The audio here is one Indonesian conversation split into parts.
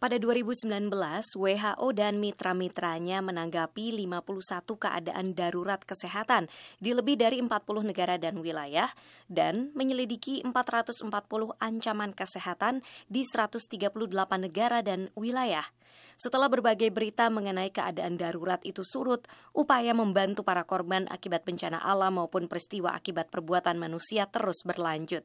Pada 2019, WHO dan mitra-mitranya menanggapi 51 keadaan darurat kesehatan di lebih dari 40 negara dan wilayah dan menyelidiki 440 ancaman kesehatan di 138 negara dan wilayah. Setelah berbagai berita mengenai keadaan darurat itu surut, upaya membantu para korban akibat bencana alam maupun peristiwa akibat perbuatan manusia terus berlanjut.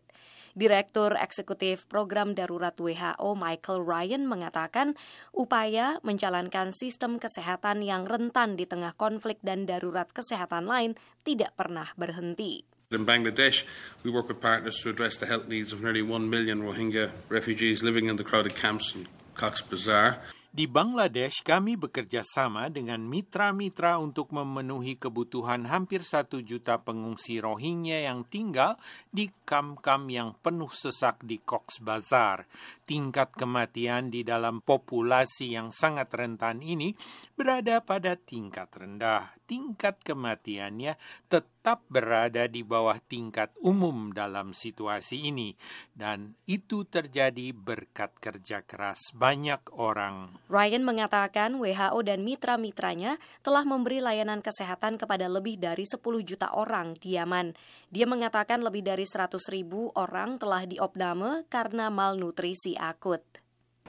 Direktur Eksekutif Program Darurat WHO Michael Ryan mengatakan upaya menjalankan sistem kesehatan yang rentan di tengah konflik dan darurat kesehatan lain tidak pernah berhenti. In Bangladesh, we work with partners to address the health needs of nearly 1 million Rohingya refugees living in the crowded camps in Cox's Bazar. Di Bangladesh, kami bekerja sama dengan mitra-mitra untuk memenuhi kebutuhan hampir satu juta pengungsi Rohingya yang tinggal di kam-kam yang penuh sesak di Cox Bazar. Tingkat kematian di dalam populasi yang sangat rentan ini berada pada tingkat rendah. Tingkat kematiannya tetap berada di bawah tingkat umum dalam situasi ini, dan itu terjadi berkat kerja keras banyak orang. Ryan mengatakan WHO dan mitra-mitranya telah memberi layanan kesehatan kepada lebih dari 10 juta orang di Yaman. Dia mengatakan lebih dari 100 ribu orang telah diopname karena malnutrisi akut.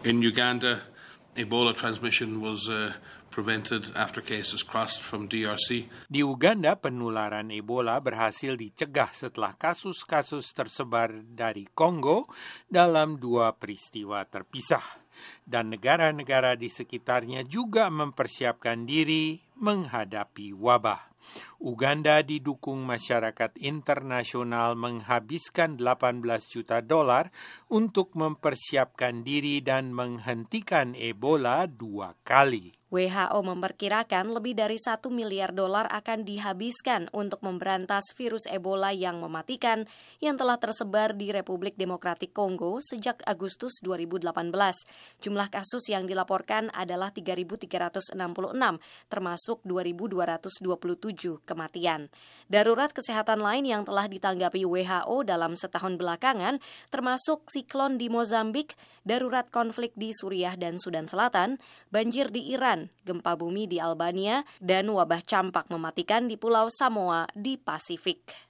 In Uganda, Ebola transmission was uh, prevented after cases crossed from DRC. Di Uganda, penularan Ebola berhasil dicegah setelah kasus-kasus tersebar dari Kongo dalam dua peristiwa terpisah. Dan negara-negara di sekitarnya juga mempersiapkan diri menghadapi wabah. Uganda didukung masyarakat internasional menghabiskan 18 juta dolar untuk mempersiapkan diri dan menghentikan Ebola dua kali. WHO memperkirakan lebih dari satu miliar dolar akan dihabiskan untuk memberantas virus Ebola yang mematikan yang telah tersebar di Republik Demokratik Kongo sejak Agustus 2018. Jumlah kasus yang dilaporkan adalah 3.366, termasuk 2.227 kematian. Darurat kesehatan lain yang telah ditanggapi WHO dalam setahun belakangan, termasuk siklon di Mozambik, darurat konflik di Suriah dan Sudan Selatan, banjir di Iran, gempa bumi di Albania, dan wabah campak mematikan di Pulau Samoa di Pasifik.